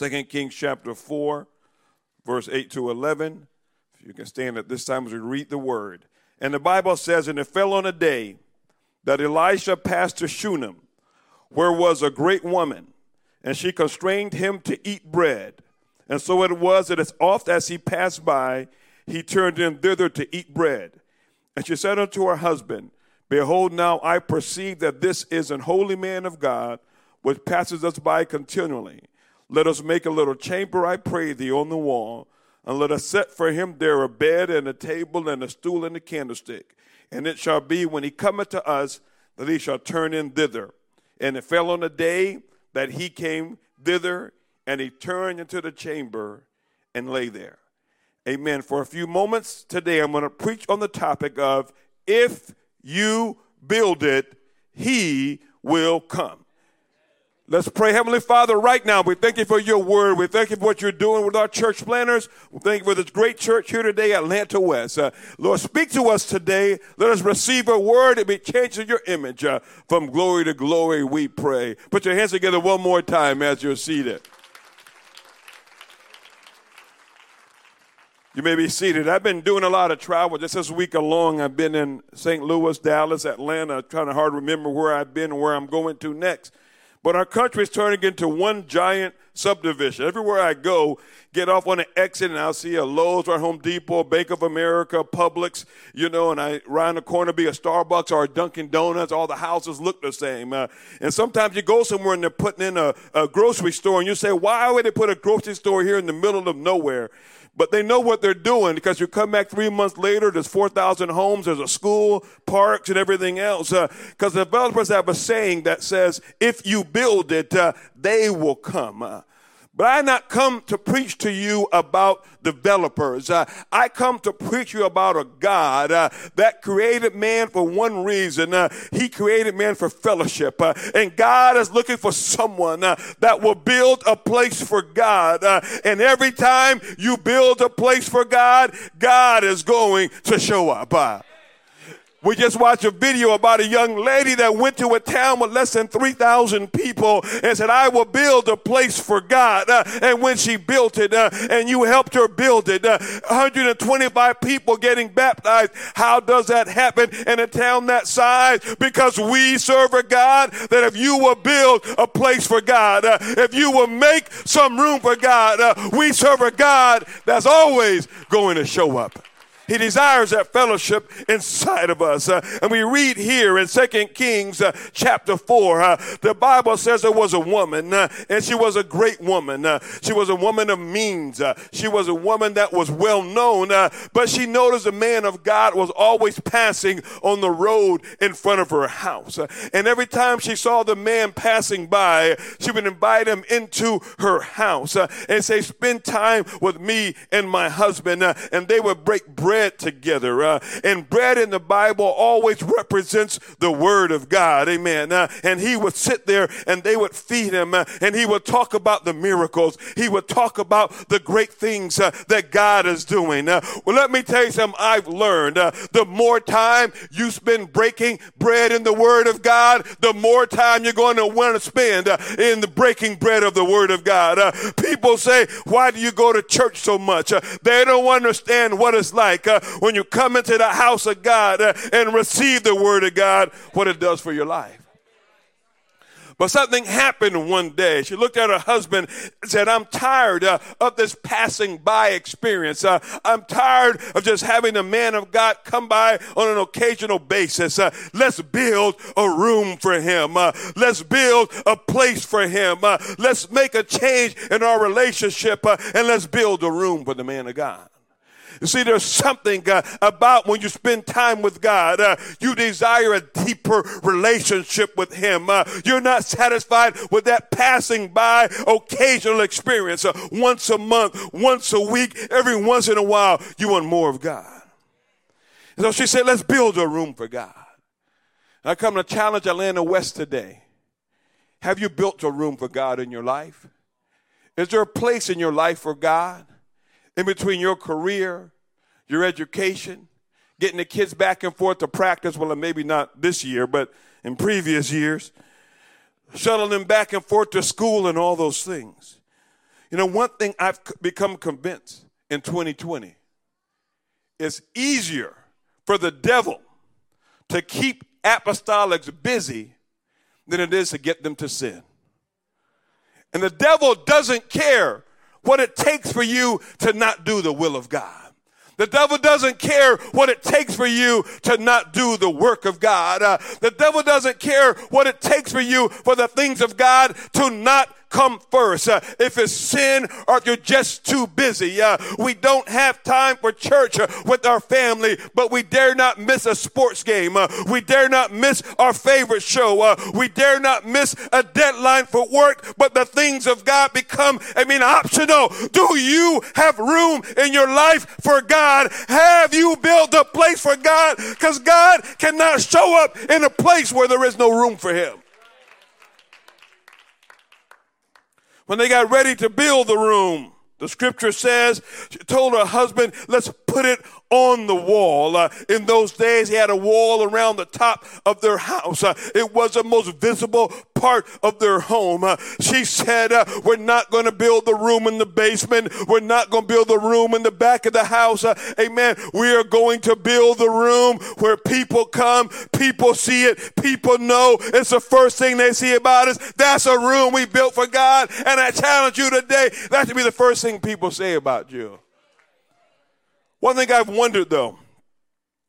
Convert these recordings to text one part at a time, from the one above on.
2 Kings chapter 4, verse 8 to 11. If you can stand at this time as we read the word. And the Bible says, And it fell on a day that Elisha passed to Shunem, where was a great woman, and she constrained him to eat bread. And so it was that as oft as he passed by, he turned in thither to eat bread. And she said unto her husband, Behold, now I perceive that this is an holy man of God, which passes us by continually. Let us make a little chamber, I pray thee, on the wall, and let us set for him there a bed and a table and a stool and a candlestick. And it shall be when he cometh to us that he shall turn in thither. And it fell on the day that he came thither, and he turned into the chamber and lay there. Amen. For a few moments today, I'm going to preach on the topic of if you build it, he will come. Let's pray. Heavenly Father, right now, we thank you for your word. We thank you for what you're doing with our church planners. We thank you for this great church here today, Atlanta West. Uh, Lord, speak to us today. Let us receive a word and be changed in your image. Uh, from glory to glory, we pray. Put your hands together one more time as you're seated. You may be seated. I've been doing a lot of travel just this week along. I've been in St. Louis, Dallas, Atlanta, trying to hard remember where I've been and where I'm going to next. But our country is turning into one giant subdivision. Everywhere I go, get off on an exit and I'll see a Lowe's or Home Depot, Bank of America, Publix, you know, and I around the corner be a Starbucks or a Dunkin' Donuts. All the houses look the same. Uh, and sometimes you go somewhere and they're putting in a, a grocery store and you say, why would they put a grocery store here in the middle of nowhere? But they know what they're doing because you come back three months later, there's 4,000 homes, there's a school, parks, and everything else. Because uh, developers have a saying that says, if you build it, uh, they will come. Uh, but I not come to preach to you about developers. Uh, I come to preach you about a God uh, that created man for one reason. Uh, he created man for fellowship. Uh, and God is looking for someone uh, that will build a place for God. Uh, and every time you build a place for God, God is going to show up. We just watched a video about a young lady that went to a town with less than 3,000 people and said, I will build a place for God. Uh, and when she built it, uh, and you helped her build it, uh, 125 people getting baptized. How does that happen in a town that size? Because we serve a God that if you will build a place for God, uh, if you will make some room for God, uh, we serve a God that's always going to show up. He desires that fellowship inside of us. Uh, and we read here in Second Kings uh, chapter 4, uh, the Bible says there was a woman, uh, and she was a great woman. Uh, she was a woman of means. Uh, she was a woman that was well known, but she noticed a man of God was always passing on the road in front of her house. and every time she saw the man passing by, she would invite him into her house and say, Spend time with me and my husband. and they would break bread bread together. Uh, and bread in the Bible always represents the Word of God. Amen. Uh, and he would sit there and they would feed him uh, and he would talk about the miracles. He would talk about the great things uh, that God is doing. Uh, well, let me tell you something I've learned. Uh, the more time you spend breaking bread in the Word of God, the more time you're going to want to spend in the breaking bread of the Word of God. people say, why do you go to church so much? they don't understand what it's like uh, when you come into the house of God uh, and receive the word of God, what it does for your life. But something happened one day. She looked at her husband and said, I'm tired uh, of this passing by experience. Uh, I'm tired of just having a man of God come by on an occasional basis. Uh, let's build a room for him. Uh, let's build a place for him. Uh, let's make a change in our relationship uh, and let's build a room for the man of God. You see, there's something uh, about when you spend time with God, uh, you desire a deeper relationship with Him. Uh, you're not satisfied with that passing by occasional experience uh, once a month, once a week, every once in a while. You want more of God. And so she said, let's build a room for God. I come to challenge Atlanta West today. Have you built a room for God in your life? Is there a place in your life for God? In between your career, your education, getting the kids back and forth to practice. Well, maybe not this year, but in previous years, shuttling them back and forth to school and all those things. You know, one thing I've become convinced in 2020 is easier for the devil to keep apostolics busy than it is to get them to sin. And the devil doesn't care what it takes for you to not do the will of God. The devil doesn't care what it takes for you to not do the work of God. Uh, the devil doesn't care what it takes for you for the things of God to not come first. Uh, if it's sin or if you're just too busy, uh, we don't have time for church uh, with our family, but we dare not miss a sports game. Uh, we dare not miss our favorite show. Uh, we dare not miss a deadline for work, but the things of God become, I mean, optional. Do you have room in your life for God? Have you built a place for God? Because God cannot show up in a place where there is no room for Him. When they got ready to build the room, the scripture says she told her husband, let's put it on the wall. Uh, in those days, he had a wall around the top of their house. Uh, it was the most visible part of their home. Uh, she said, uh, We're not going to build the room in the basement. We're not going to build the room in the back of the house. Uh, amen. We are going to build the room where people come, people see it, people know it's the first thing they see about us. That's a room we built for God. And I challenge you today, that should be the first thing people say about you. One thing I've wondered though,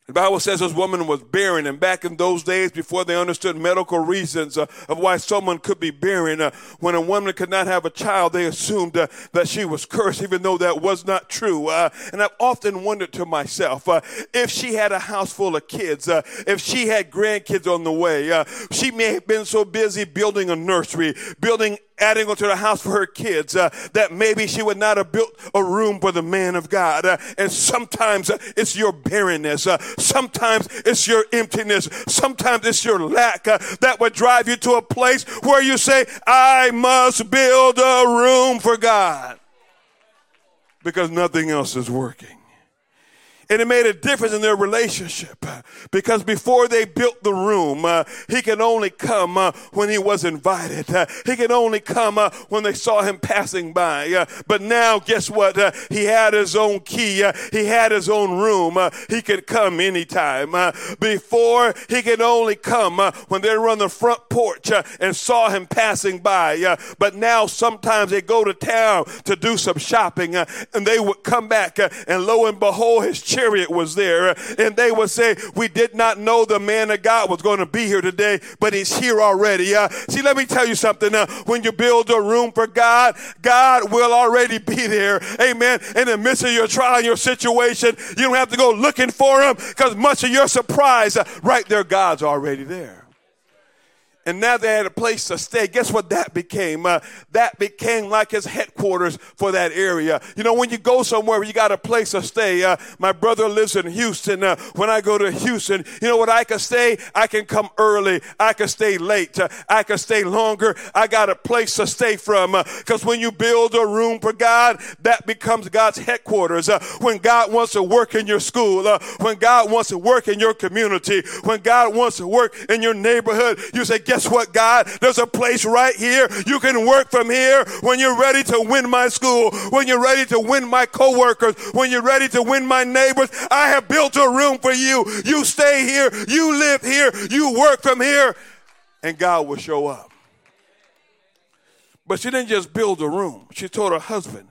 the Bible says this woman was barren, and back in those days, before they understood medical reasons uh, of why someone could be barren, uh, when a woman could not have a child, they assumed uh, that she was cursed, even though that was not true. Uh, and I've often wondered to myself uh, if she had a house full of kids, uh, if she had grandkids on the way, she may have been so busy building a nursery, building adding onto the house for her kids uh, that maybe she would not have built a room for the man of God. Uh, and sometimes uh, it's your barrenness. Uh, sometimes it's your emptiness. Sometimes it's your lack uh, that would drive you to a place where you say, I must build a room for God because nothing else is working. And it made a difference in their relationship because before they built the room, uh, he could only come uh, when he was invited. Uh, he could only come uh, when they saw him passing by. Uh, but now, guess what? Uh, he had his own key. he had his own room. he could come anytime. before, he could only come when they were on the front porch and saw him passing by. but now, sometimes they go to town to do some shopping and they would come back and lo and behold, his chariot was there. And they would say, We did not know the man of God was going to be here today, but he's here already. Uh, see, let me tell you something. Uh, when you build a room for God, God will already be there. Amen. In the midst of your trial your situation, you don't have to go looking for him because much of your surprise, uh, right there, God's already there and now they had a place to stay. Guess what that became? Uh, that became like his headquarters for that area. You know, when you go somewhere, you got a place to stay. Uh, my brother lives in Houston. Uh, when I go to Houston, you know what I can stay? I can come early. I can stay late. Uh, I can stay longer. I got a place to stay from. Because uh, when you build a room for God, that becomes God's headquarters. Uh, when God wants to work in your school, when God wants to work in your community, when God wants to work in your neighborhood, you say, guess what, God? There's a place right here. You can work from here when you're ready to win my school, when you're ready to win my coworkers, when you're ready to win my neighbors. I have built a room for you. You stay here. You live here. You work from here. And God will show up. But she didn't just build a room. She told her husband,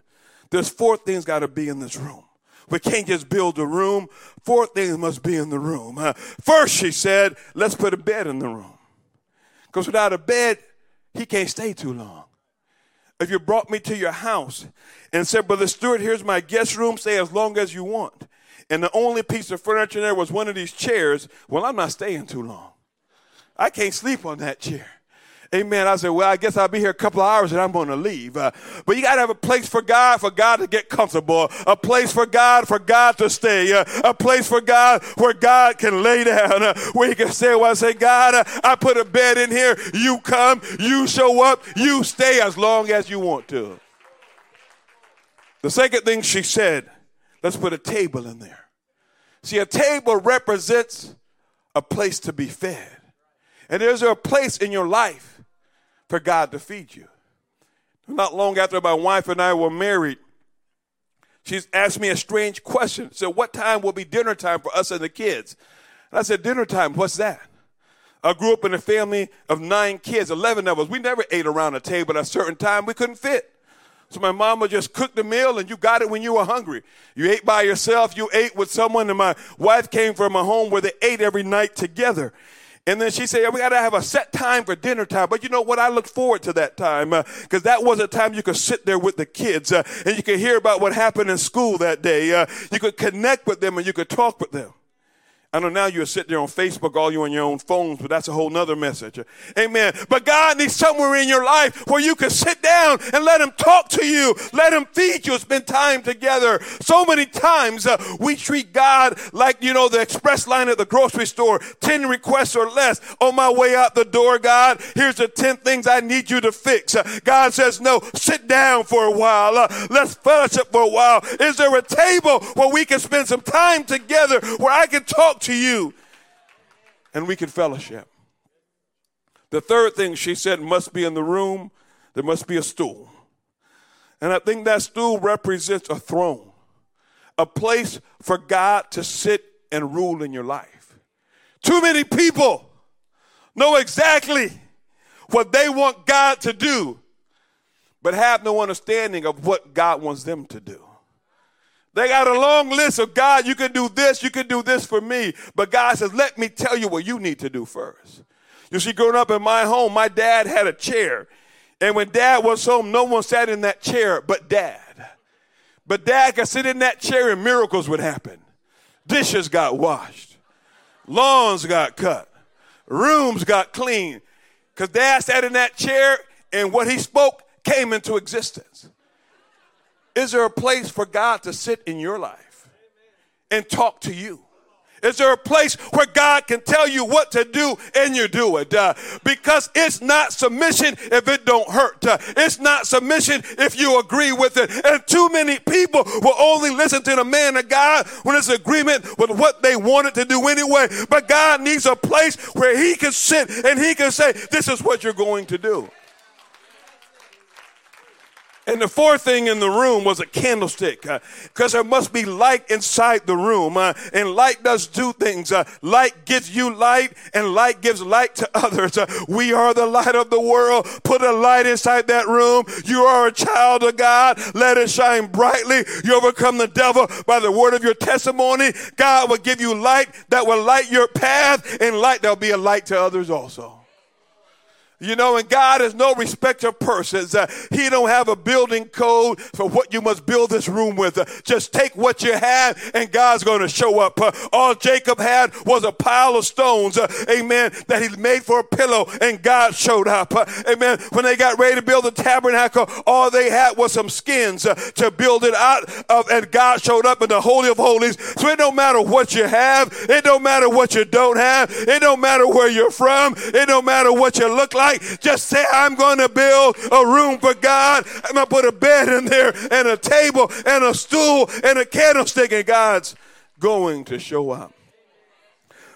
there's four things got to be in this room. We can't just build a room. Four things must be in the room. First, she said, let's put a bed in the room. Because without a bed, he can't stay too long. If you brought me to your house and said, Brother Stewart, here's my guest room, stay as long as you want. And the only piece of furniture there was one of these chairs, well, I'm not staying too long. I can't sleep on that chair. Amen. I said, well, I guess I'll be here a couple of hours and I'm going to leave. Uh, but you got to have a place for God, for God to get comfortable. A place for God, for God to stay. Uh, a place for God where God can lay down. Uh, where he can say, well, I say, God, uh, I put a bed in here. You come, you show up, you stay as long as you want to. The second thing she said, let's put a table in there. See, a table represents a place to be fed. And there's a place in your life for God to feed you. Not long after my wife and I were married, she's asked me a strange question. Said, What time will be dinner time for us and the kids? And I said, Dinner time, what's that? I grew up in a family of nine kids, 11 of us. We never ate around a table at a certain time. We couldn't fit. So my mama just cooked the meal and you got it when you were hungry. You ate by yourself, you ate with someone, and my wife came from a home where they ate every night together. And then she said, we got to have a set time for dinner time. But you know what? I look forward to that time because uh, that was a time you could sit there with the kids uh, and you could hear about what happened in school that day. Uh, you could connect with them and you could talk with them. I know now you're sitting there on Facebook, all you on your own phones, but that's a whole nother message. Amen. But God needs somewhere in your life where you can sit down and let Him talk to you, let Him feed you, spend time together. So many times uh, we treat God like, you know, the express line at the grocery store 10 requests or less. On my way out the door, God, here's the 10 things I need you to fix. Uh, God says, no, sit down for a while. Uh, let's fellowship for a while. Is there a table where we can spend some time together where I can talk to you and we can fellowship. The third thing she said must be in the room, there must be a stool. And I think that stool represents a throne, a place for God to sit and rule in your life. Too many people know exactly what they want God to do, but have no understanding of what God wants them to do. They got a long list of God, you can do this, you can do this for me. But God says, let me tell you what you need to do first. You see, growing up in my home, my dad had a chair. And when dad was home, no one sat in that chair but dad. But dad could sit in that chair and miracles would happen. Dishes got washed, lawns got cut, rooms got cleaned. Because dad sat in that chair and what he spoke came into existence. Is there a place for God to sit in your life and talk to you? Is there a place where God can tell you what to do and you do it? Uh, because it's not submission if it don't hurt. Uh, it's not submission if you agree with it. And too many people will only listen to the man of God when it's agreement with what they wanted to do anyway. But God needs a place where he can sit and he can say, this is what you're going to do. And the fourth thing in the room was a candlestick, because uh, there must be light inside the room. Uh, and light does two things. Uh, light gives you light, and light gives light to others. Uh, we are the light of the world. Put a light inside that room. You are a child of God. Let it shine brightly. You overcome the devil by the word of your testimony. God will give you light that will light your path, and light that will be a light to others also. You know, and God is no respecter of persons. Uh, he don't have a building code for what you must build this room with. Uh, just take what you have and God's going to show up. Uh, all Jacob had was a pile of stones, uh, amen, that he made for a pillow and God showed up. Uh, amen. When they got ready to build the tabernacle, all they had was some skins uh, to build it out of and God showed up in the Holy of Holies. So it don't matter what you have. It don't matter what you don't have. It don't matter where you're from. It don't matter what you look like. Just say, I'm going to build a room for God. I'm going to put a bed in there and a table and a stool and a candlestick, and God's going to show up.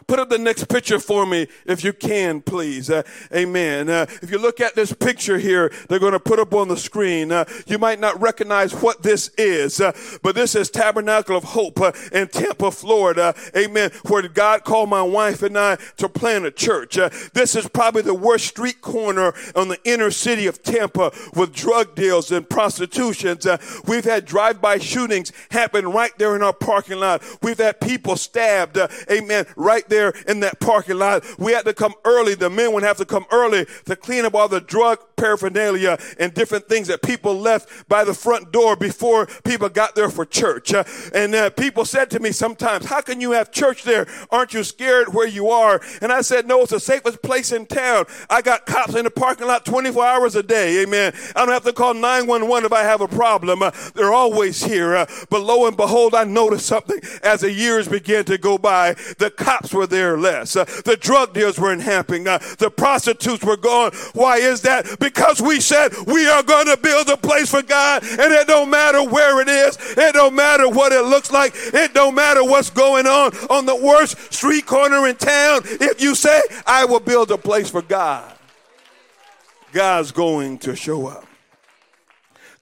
Put up the next picture for me if you can, please. Uh, amen. Uh, if you look at this picture here, they're going to put up on the screen. Uh, you might not recognize what this is, uh, but this is Tabernacle of Hope uh, in Tampa, Florida. Amen. Where God called my wife and I to plant a church. Uh, this is probably the worst street corner on the inner city of Tampa with drug deals and prostitutions. we've had drive-by shootings happen right there in our parking lot. We've had people stabbed. amen. Right there there in that parking lot. We had to come early. The men would have to come early to clean up all the drug paraphernalia and different things that people left by the front door before people got there for church. Uh, and uh, people said to me sometimes, how can you have church there? Aren't you scared where you are? And I said, no, it's the safest place in town. I got cops in the parking lot 24 hours a day. Amen. I don't have to call 911 if I have a problem. Uh, they're always here. Uh, but lo and behold, I noticed something as the years began to go by. The cops were were there less. Uh, the drug dealers weren't happening. Uh, the prostitutes were gone. Why is that? Because we said we are going to build a place for God, and it don't matter where it is. It don't matter what it looks like. It don't matter what's going on on the worst street corner in town. If you say, I will build a place for God, God's going to show up.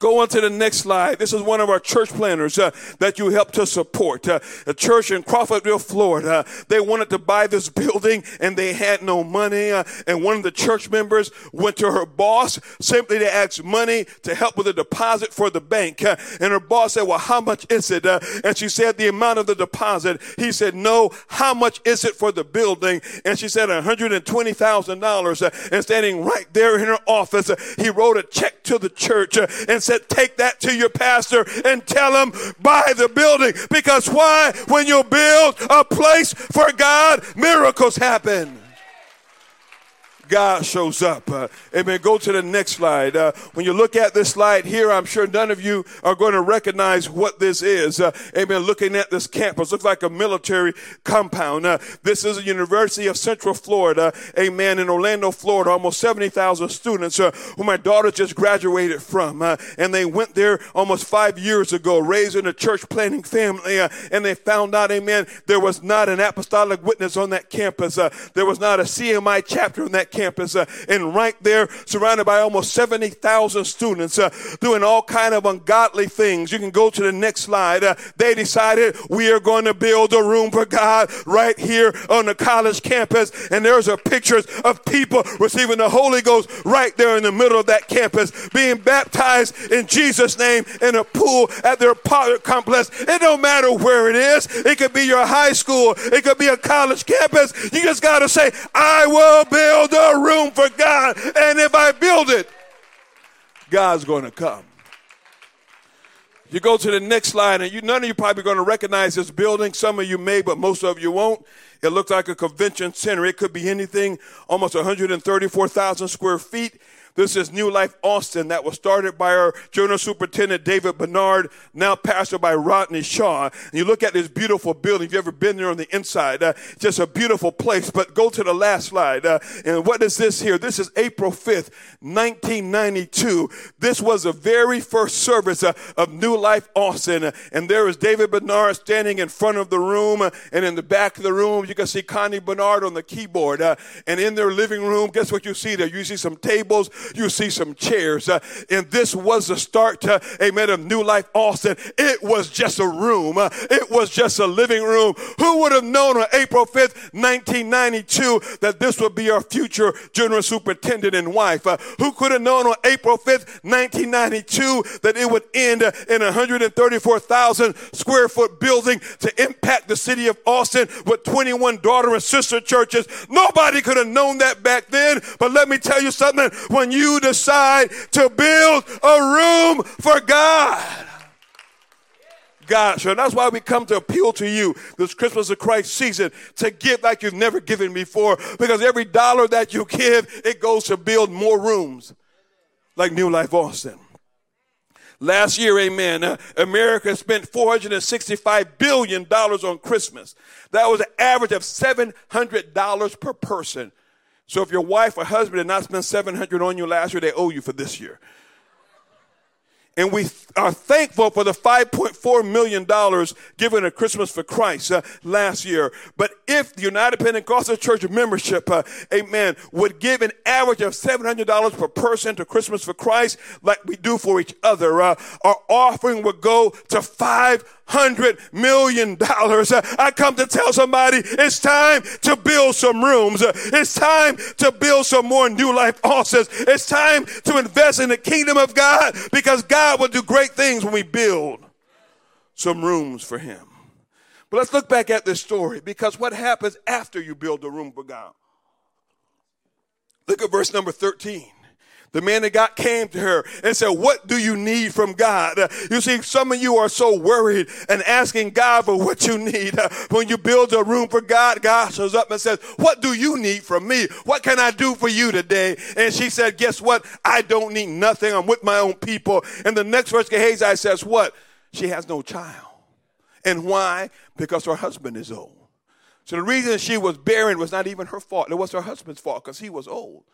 Go on to the next slide. This is one of our church planners uh, that you helped to support. Uh, a church in Crawfordville, Florida. They wanted to buy this building and they had no money. Uh, and one of the church members went to her boss simply to ask money to help with a deposit for the bank. Uh, and her boss said, Well, how much is it? Uh, and she said, The amount of the deposit. He said, No, how much is it for the building? And she said, $120,000. Uh, and standing right there in her office, uh, he wrote a check to the church uh, and said, Take that to your pastor and tell him, buy the building. Because why? When you build a place for God, miracles happen. God shows up. Uh, amen. Go to the next slide. Uh, when you look at this slide here, I'm sure none of you are going to recognize what this is. Uh, amen. Looking at this campus, looks like a military compound. Uh, this is a University of Central Florida. Amen. In Orlando, Florida, almost 70,000 students uh, who my daughter just graduated from. Uh, and they went there almost five years ago, raised in a church planting family. and they found out, amen, there was not an apostolic witness on that campus. there was not a CMI chapter on that campus campus, uh, and right there, surrounded by almost 70,000 students uh, doing all kind of ungodly things. You can go to the next slide. Uh, they decided we are going to build a room for God right here on the college campus, and there's a pictures of people receiving the Holy Ghost right there in the middle of that campus, being baptized in Jesus' name in a pool at their apartment complex. It don't matter where it is. It could be your high school. It could be a college campus. You just got to say, I will build a room for God. And if I build it, God's going to come. You go to the next slide, and you, none of you probably going to recognize this building. Some of you may, but most of you won't. It looks like a convention center. It could be anything, almost 134,000 square feet. This is New Life Austin that was started by our General Superintendent David Bernard, now pastored by Rodney Shaw. And you look at this beautiful building. If you've ever been there on the inside, uh, just a beautiful place. But go to the last slide. Uh, and what is this here? This is April 5th, 1992. This was the very first service uh, of New Life Austin. and there is David Bernard standing in front of the room. and in the back of the room, you can see Connie Bernard on the keyboard. Uh, and in their living room, guess what you see there? You see some tables you see some chairs. Uh, and this was the start, uh, amen, of New Life Austin. It was just a room, uh, it was just a living room. Who would have known on April 5th, 1992, that this would be our future general superintendent and wife? Uh, who could have known on April 5th, 1992, that it would end in a 134,000 square foot building to impact the city of Austin with 21 daughter and sister churches? Nobody could have known that back then. But let me tell you something. When you decide to build a room for God. God, so that's why we come to appeal to you this Christmas of Christ season to give like you've never given before. Because every dollar that you give, it goes to build more rooms like New Life Austin. Last year, amen, uh, America spent $465 billion on Christmas. That was an average of $700 per person. So if your wife or husband did not spend 700 on you last year, they owe you for this year. And we are thankful for the $5.4 million given at Christmas for Christ uh, last year. But if the United Pentecostal Church membership, uh, amen, would give an average of $700 per person to Christmas for Christ, like we do for each other, uh, our offering would go to five hundred million dollars. I come to tell somebody it's time to build some rooms. It's time to build some more new life houses. It's time to invest in the kingdom of God because God will do great things when we build some rooms for Him. But let's look back at this story because what happens after you build a room for God? Look at verse number 13. The man of God came to her and said, what do you need from God? You see, some of you are so worried and asking God for what you need. When you build a room for God, God shows up and says, what do you need from me? What can I do for you today? And she said, guess what? I don't need nothing. I'm with my own people. And the next verse, Gehazi says, what? She has no child. And why? Because her husband is old. So the reason she was barren was not even her fault. It was her husband's fault because he was old.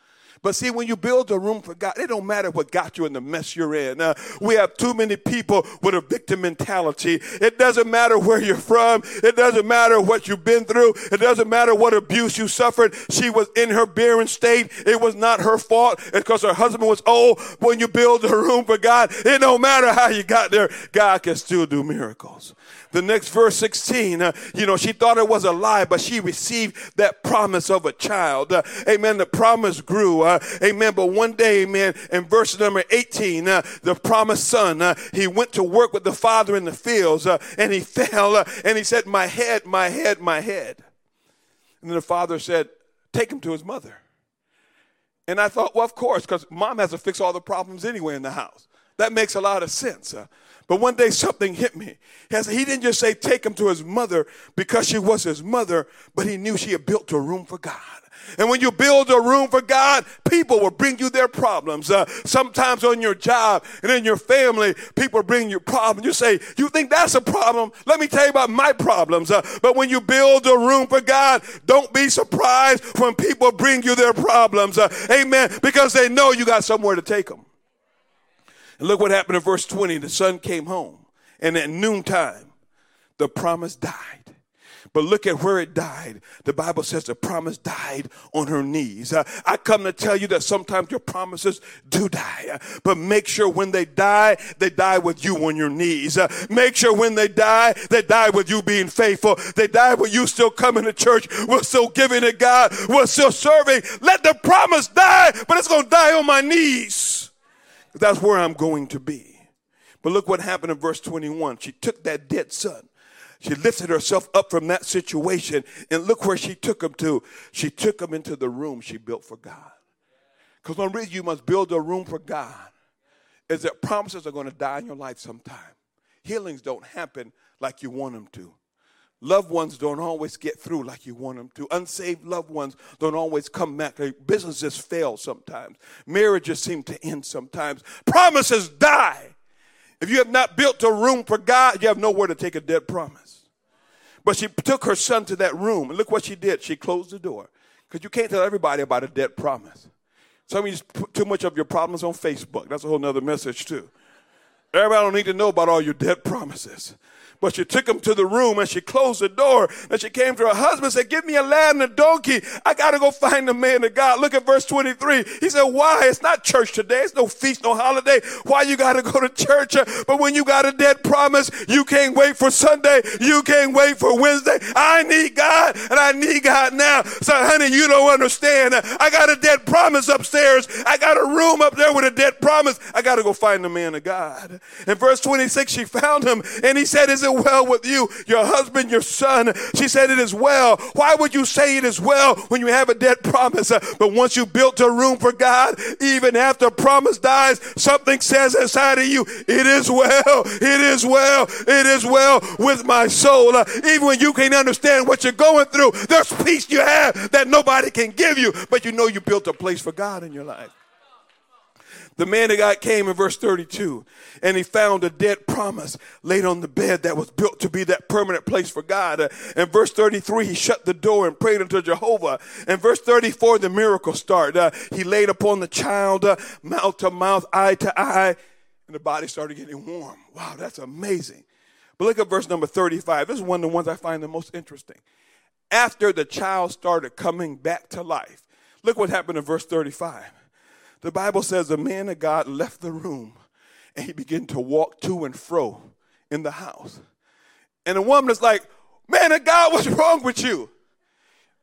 But see, when you build a room for God, it don't matter what got you in the mess you're in. Uh, we have too many people with a victim mentality. It doesn't matter where you're from. It doesn't matter what you've been through. It doesn't matter what abuse you suffered. She was in her barren state. It was not her fault. Because her husband was old. When you build a room for God, it don't matter how you got there. God can still do miracles. The next verse 16, uh, you know, she thought it was a lie, but she received that promise of a child. Uh, amen. The promise grew. Uh, amen. But one day, amen, in verse number 18, uh, the promised son, uh, he went to work with the father in the fields uh, and he fell and he said, My head, my head, my head. And then the father said, Take him to his mother. And I thought, well, of course, because mom has to fix all the problems anyway in the house. That makes a lot of sense. Uh, but one day something hit me. He didn't just say take him to his mother because she was his mother, but he knew she had built a room for God. And when you build a room for God, people will bring you their problems. Uh, sometimes on your job and in your family, people bring you problems. You say, You think that's a problem? Let me tell you about my problems. Uh, but when you build a room for God, don't be surprised when people bring you their problems. Uh, amen. Because they know you got somewhere to take them. And look what happened in verse 20. The son came home, and at noontime, the promise died. But look at where it died. The Bible says the promise died on her knees. Uh, I come to tell you that sometimes your promises do die. Uh, but make sure when they die, they die with you on your knees. Uh, make sure when they die, they die with you being faithful. They die with you still coming to church. We're still giving to God. We're still serving. Let the promise die, but it's going to die on my knees. That's where I'm going to be. But look what happened in verse 21. She took that dead son. She lifted herself up from that situation and look where she took him to. She took him into the room she built for God. Because one reason you must build a room for God is that promises are going to die in your life sometime. Healings don't happen like you want them to. Loved ones don't always get through like you want them to. Unsaved loved ones don't always come back. Businesses fail sometimes. Marriages seem to end sometimes. Promises die. If you have not built a room for God, you have nowhere to take a dead promise. But she took her son to that room, and look what she did. She closed the door. Because you can't tell everybody about a dead promise. Some of you put too much of your problems on Facebook. That's a whole nother message, too. Everybody don't need to know about all your dead promises. But she took him to the room and she closed the door. And she came to her husband and said, Give me a lad and a donkey. I got to go find the man of God. Look at verse 23. He said, Why? It's not church today. It's no feast, no holiday. Why you got to go to church? But when you got a dead promise, you can't wait for Sunday. You can't wait for Wednesday. I need God and I need God now. So, honey, you don't understand. I got a dead promise upstairs. I got a room up there with a dead promise. I got to go find the man of God. In verse 26, she found him and he said, Is it it well with you, your husband, your son? She said, It is well. Why would you say it is well when you have a dead promise? But once you built a room for God, even after promise dies, something says inside of you, It is well, it is well, it is well with my soul. Uh, even when you can't understand what you're going through, there's peace you have that nobody can give you, but you know you built a place for God in your life. The man of God came in verse 32 and he found a dead promise laid on the bed that was built to be that permanent place for God. In verse 33, he shut the door and prayed unto Jehovah. In verse 34, the miracle started. Uh, he laid upon the child, uh, mouth to mouth, eye to eye, and the body started getting warm. Wow, that's amazing. But look at verse number 35. This is one of the ones I find the most interesting. After the child started coming back to life, look what happened in verse 35. The Bible says the man of God left the room and he began to walk to and fro in the house. And the woman is like, Man of God, what's wrong with you?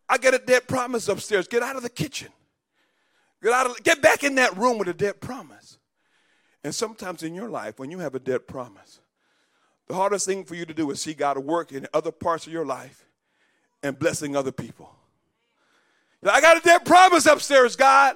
I got a dead promise upstairs. Get out of the kitchen. Get out of get back in that room with a dead promise. And sometimes in your life, when you have a dead promise, the hardest thing for you to do is see God work in other parts of your life and blessing other people. I got a dead promise upstairs, God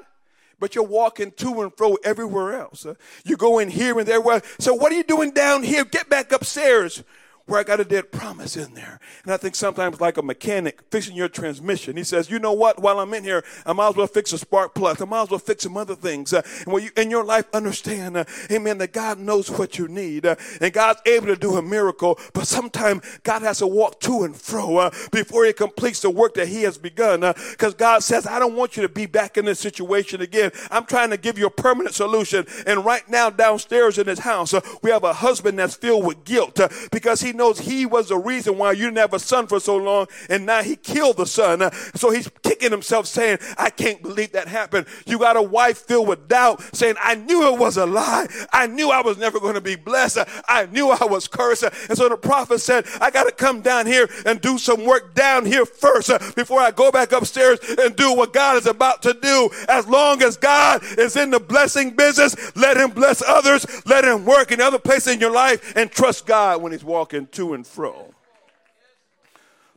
but you're walking to and fro everywhere else. Uh, you go in here and there. So what are you doing down here? Get back upstairs where I got a dead promise in there. And I think sometimes like a mechanic fixing your transmission, he says, you know what, while I'm in here, I might as well fix a spark plug. I might as well fix some other things. Uh, and when you in your life understand, uh, amen, that God knows what you need. Uh, and God's able to do a miracle, but sometimes God has to walk to and fro uh, before he completes the work that he has begun. Because uh, God says, I don't want you to be back in this situation again. I'm trying to give you a permanent solution. And right now, downstairs in his house, we have a husband that's filled with guilt because he knows he was the reason why you didn't have a son for so long, and now he killed the son. So he's kicking himself, saying, I can't believe that happened. You got a wife filled with doubt, saying, I knew it was a lie. I knew I was never going to be blessed. I knew I was cursed. And so the prophet said, I got to come down here and do some work down here first before I go back upstairs and do what God is about to do. As long as God is in the blessing business, let him bless others. Let him work in other places in your life and trust God when he's walking to and fro.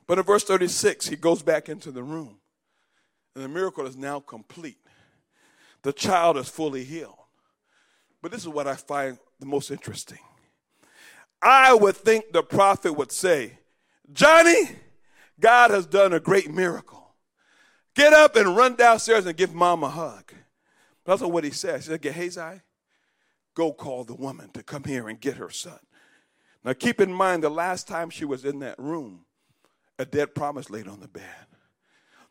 But in verse 36, he goes back into the room. And the miracle is now complete. The child is fully healed. But this is what I find the most interesting. I would think the prophet would say, Johnny, God has done a great miracle. Get up and run downstairs and give mom a hug. But That's not what he says. He said, Gehazi, go call the woman to come here and get her son. Now keep in mind the last time she was in that room, a dead promise laid on the bed.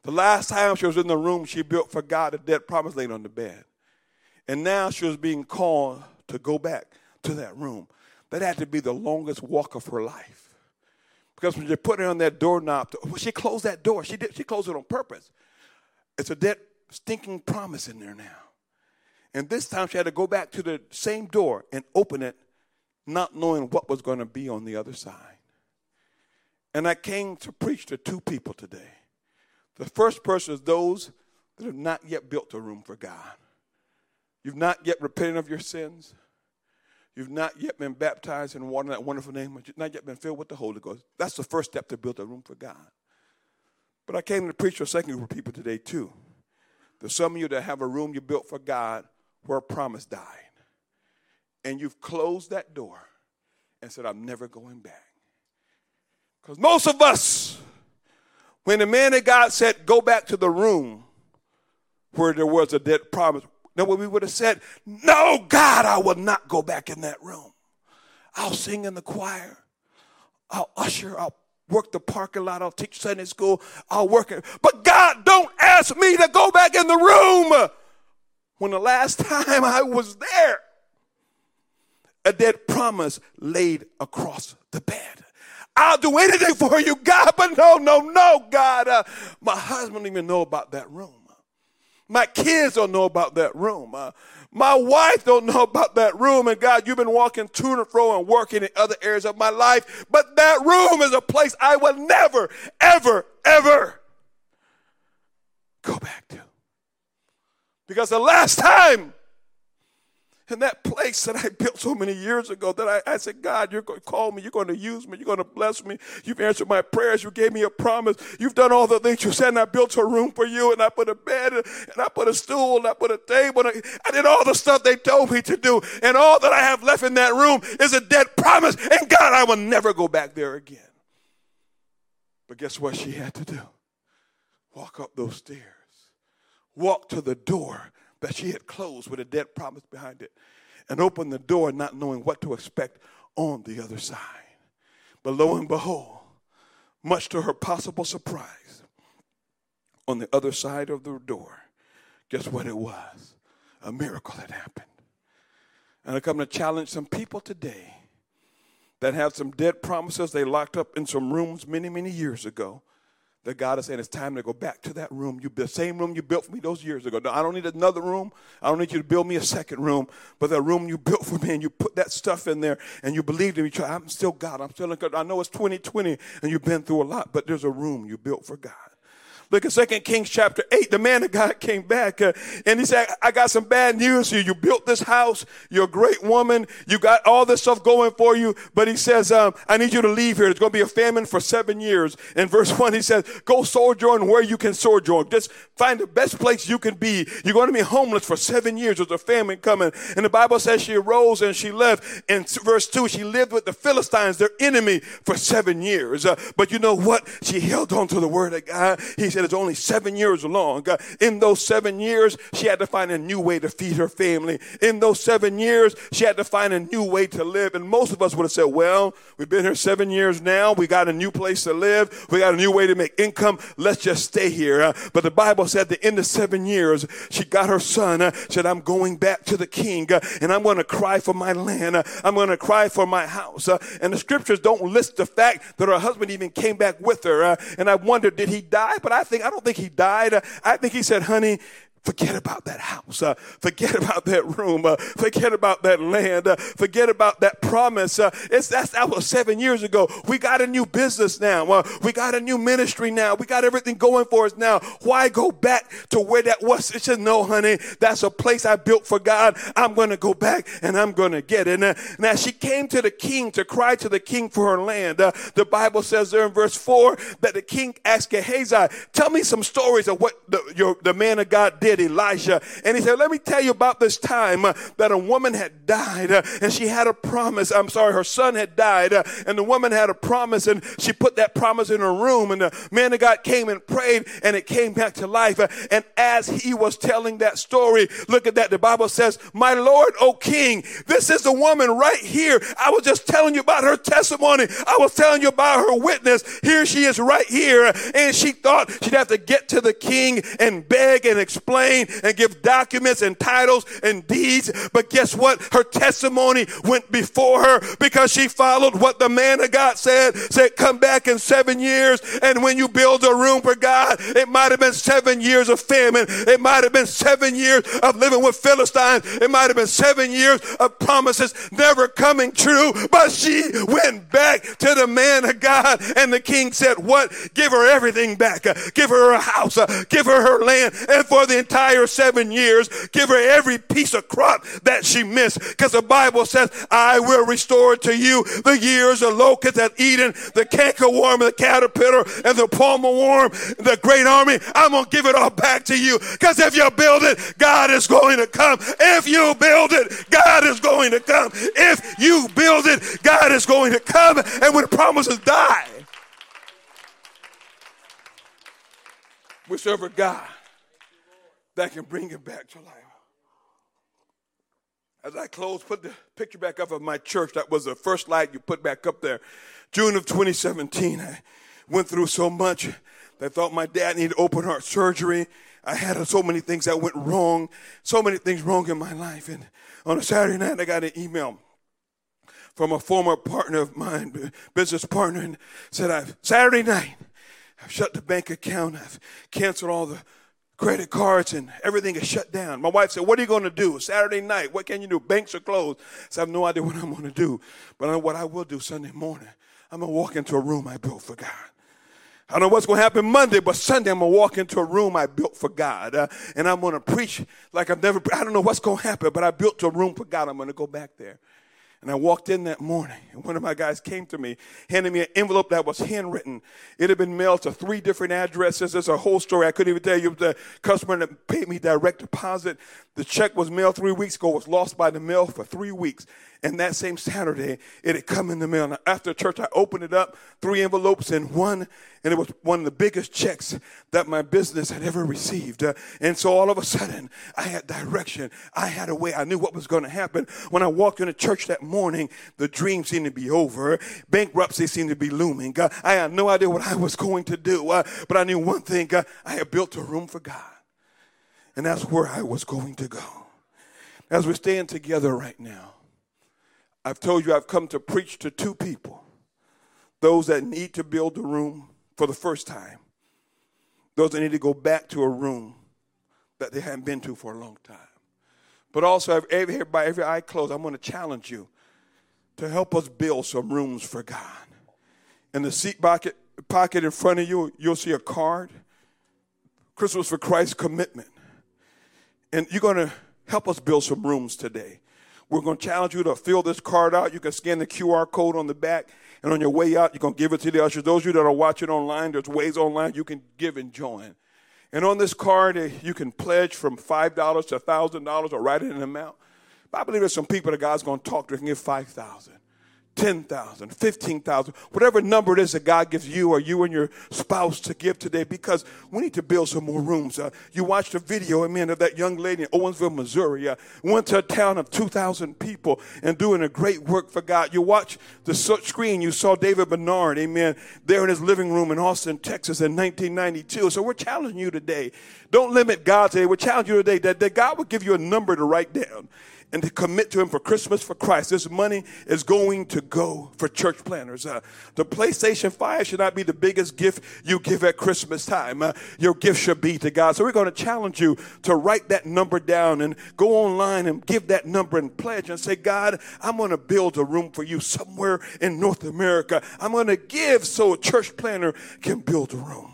The last time she was in the room she built for God, a dead promise laid on the bed. And now she was being called to go back to that room. That had to be the longest walk of her life. Because when you put her on that doorknob, well, she closed that door. She did. She closed it on purpose. It's a dead, stinking promise in there now. And this time she had to go back to the same door and open it, not knowing what was going to be on the other side. And I came to preach to two people today. The first person is those that have not yet built a room for God. You've not yet repented of your sins. You've not yet been baptized in water that wonderful name. You've not yet been filled with the Holy Ghost. That's the first step to build a room for God. But I came to preach to a second group of people today, too. There's some of you that have a room you built for God where a promise died. And you've closed that door and said, I'm never going back. Because most of us, when the man of God said, Go back to the room where there was a dead promise, what we would have said? No, God, I will not go back in that room. I'll sing in the choir. I'll usher. I'll work the parking lot. I'll teach Sunday school. I'll work it. But God, don't ask me to go back in the room when the last time I was there, a dead promise laid across the bed. I'll do anything for you, God, but no, no, no, God. Uh, my husband even know about that room. My kids don't know about that room. Uh, my wife don't know about that room. And God, you've been walking to and fro and working in other areas of my life. But that room is a place I will never, ever, ever go back to. Because the last time in that place that I built so many years ago that I, I said, God, you're going to call me. You're going to use me. You're going to bless me. You've answered my prayers. You gave me a promise. You've done all the things you said. And I built a room for you. And I put a bed and I put a stool and I put a table. And I did all the stuff they told me to do. And all that I have left in that room is a dead promise. And God, I will never go back there again. But guess what she had to do? Walk up those stairs. Walk to the door that she had closed with a dead promise behind it and opened the door not knowing what to expect on the other side. But lo and behold, much to her possible surprise, on the other side of the door, guess what it was? A miracle had happened. And I come to challenge some people today that have some dead promises they locked up in some rooms many, many years ago that God is saying it's time to go back to that room. You the same room you built for me those years ago. No, I don't need another room. I don't need you to build me a second room. But that room you built for me and you put that stuff in there and you believed in me. I'm still God. I'm still in God. I know it's 2020 and you've been through a lot, but there's a room you built for God. Look at Second Kings chapter 8. The man of God came back uh, and he said, I got some bad news you. You built this house. You're a great woman. You got all this stuff going for you. But he says, um, I need you to leave here. There's going to be a famine for seven years. In verse 1, he says, Go sojourn where you can sojourn. Just find the best place you can be. You're going to be homeless for seven years. There's a famine coming. And the Bible says she arose and she left. In verse 2, she lived with the Philistines, their enemy, for seven years. Uh, but you know what? She held on to the word of God. He said it's only seven years long. In those seven years, she had to find a new way to feed her family. In those seven years, she had to find a new way to live. And most of us would have said, well, we've been here seven years now. We got a new place to live. We got a new way to make income. Let's just stay here. Uh, but the Bible said the end of seven years, she got her son, uh, said, I'm going back to the king uh, and I'm going to cry for my land. I'm going to cry for my house. And the scriptures don't list the fact that her husband even came back with her. And I wondered, did he die? But I think, I don't think he died. I think he said, honey, Forget about that house. Uh, forget about that room. Uh, forget about that land. Uh, forget about that promise. Uh, it's that's that was seven years ago. We got a new business now. Uh, we got a new ministry now. We got everything going for us now. Why go back to where that was? It said, no, honey, that's a place I built for God. I'm going to go back and I'm going to get it. Now she came to the king to cry to the king for her land. Uh, the Bible says there in verse four that the king asked Gehazi, "Tell me some stories of what the, your, the man of God did." Did, Elijah. And he said, Let me tell you about this time uh, that a woman had died uh, and she had a promise. I'm sorry, her son had died uh, and the woman had a promise and she put that promise in her room. And the man of God came and prayed and it came back to life. And as he was telling that story, look at that. The Bible says, My Lord, O King, this is the woman right here. I was just telling you about her testimony. I was telling you about her witness. Here she is right here. And she thought she'd have to get to the king and beg and explain explain and give documents and titles and deeds. But guess what? Her testimony went before her because she followed what the man of God said. Said, come back in seven years. And when you build a room for God, it might have been seven years of famine. It might have been seven years of living with Philistines. It might have been seven years of promises never coming true. But she went back to the man of God. And the king said, what? Give her everything back. Give her a house. Give her her land. And for the entire seven years, give her every piece of crop that she missed. Because the Bible says, I will restore to you the years of locusts at Eden, the cankerworm, the caterpillar, and the palmer worm, the great army. I'm going to give it all back to you. Because if you build it, God is going to come. If you build it, God is going to come. If you build it, God is going to come. And when promises die, we serve a God that can bring it back to life. As I close, put the picture back up of my church. That was the first light you put back up there. June of 2017, I went through so much. I thought my dad needed open heart surgery. I had so many things that went wrong, so many things wrong in my life. And on a Saturday night, I got an email from a former partner of mine, business partner, and said, I've, Saturday night, I've shut the bank account. I've canceled all the credit cards and everything is shut down. My wife said, What are you going to do? Saturday night, what can you do? Banks are closed. So I have no idea what I'm going to do. But I know what I will do Sunday morning. I'm going to walk into a room I built for God. I don't know what's going to happen Monday, but Sunday I'm going to walk into a room I built for God. Uh, and I'm going to preach like I've never, I don't know what's going to happen, but I built a room for God. I'm going to go back there. And I walked in that morning, and one of my guys came to me, handed me an envelope that was handwritten. It had been mailed to three different addresses. There's a whole story. I couldn't even tell you. The customer that paid me direct deposit. The check was mailed three weeks ago, was lost by the mail for three weeks. And that same Saturday, it had come in the mail. Now, after church, I opened it up, three envelopes in one, and it was one of the biggest checks that my business had ever received. Uh, and so all of a sudden, I had direction. I had a way. I knew what was going to happen. When I walked into church that morning, the dream seemed to be over. Bankruptcy seemed to be looming. Uh, I had no idea what I was going to do, uh, but I knew one thing. Uh, I had built a room for God. And that's where I was going to go. As we're staying together right now, I've told you I've come to preach to two people those that need to build a room for the first time, those that need to go back to a room that they haven't been to for a long time. But also, by every eye closed, I'm going to challenge you to help us build some rooms for God. In the seat pocket, pocket in front of you, you'll see a card. Christmas for Christ commitment. And you're going to help us build some rooms today. We're going to challenge you to fill this card out. You can scan the QR code on the back, and on your way out, you're going to give it to the ushers. Those of you that are watching online, there's ways online you can give and join. And on this card, eh, you can pledge from $5 to $1,000 or write it in an amount. But I believe there's some people that God's going to talk to and give 5000 10,000, 15,000, whatever number it is that God gives you or you and your spouse to give today because we need to build some more rooms. Uh, you watched a video, amen, of that young lady in Owensville, Missouri. Uh, went to a town of 2,000 people and doing a great work for God. You watched the screen, you saw David Bernard, amen, there in his living room in Austin, Texas in 1992. So we're challenging you today. Don't limit God today. We're challenging you today that, that God will give you a number to write down and to commit to Him for Christmas for Christ. This money is going to go for church planners. Uh, the PlayStation 5 should not be the biggest gift you give at Christmas time. Uh, your gift should be to God. So we're going to challenge you to write that number down and go online and give that number and pledge and say, God, I'm going to build a room for you somewhere in North America. I'm going to give so a church planner can build a room.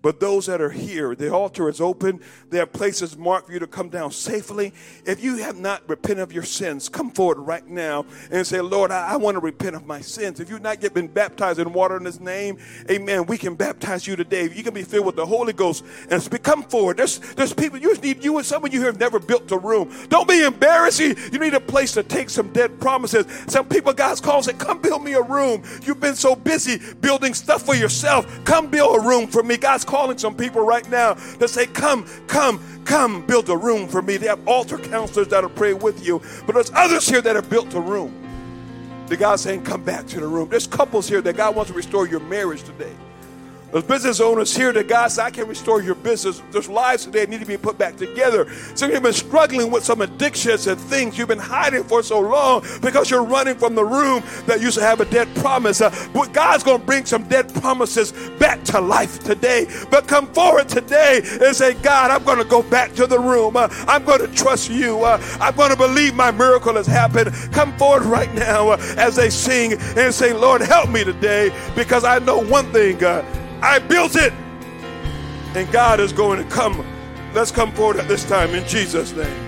But those that are here, the altar is open. There are places marked for you to come down safely. If you have not repented of your sins, come forward right now and say, Lord, I, I want to repent of my sins. If you've not yet been baptized in water in His name, amen, we can baptize you today. You can be filled with the Holy Ghost and. Come forward. There's, there's people, you need you and some of you here have never built a room. Don't be embarrassed. You, you need a place to take some dead promises. Some people, God's calling, say, come build me a room. You've been so busy building stuff for yourself. Come build a room for me. God's calling some people right now to say, Come, come, come, build a room for me. They have altar counselors that'll pray with you. But there's others here that have built a room. The God's saying, Come back to the room. There's couples here that God wants to restore your marriage today. There's business owners here that God said, I can restore your business. There's lives today that need to be put back together. Some of you have been struggling with some addictions and things you've been hiding for so long because you're running from the room that used to have a dead promise. Uh, but God's going to bring some dead promises back to life today. But come forward today and say, God, I'm going to go back to the room. Uh, I'm going to trust you. Uh, I'm going to believe my miracle has happened. Come forward right now uh, as they sing and say, Lord, help me today because I know one thing. I built it. And God is going to come. Let's come forward at this time in Jesus' name.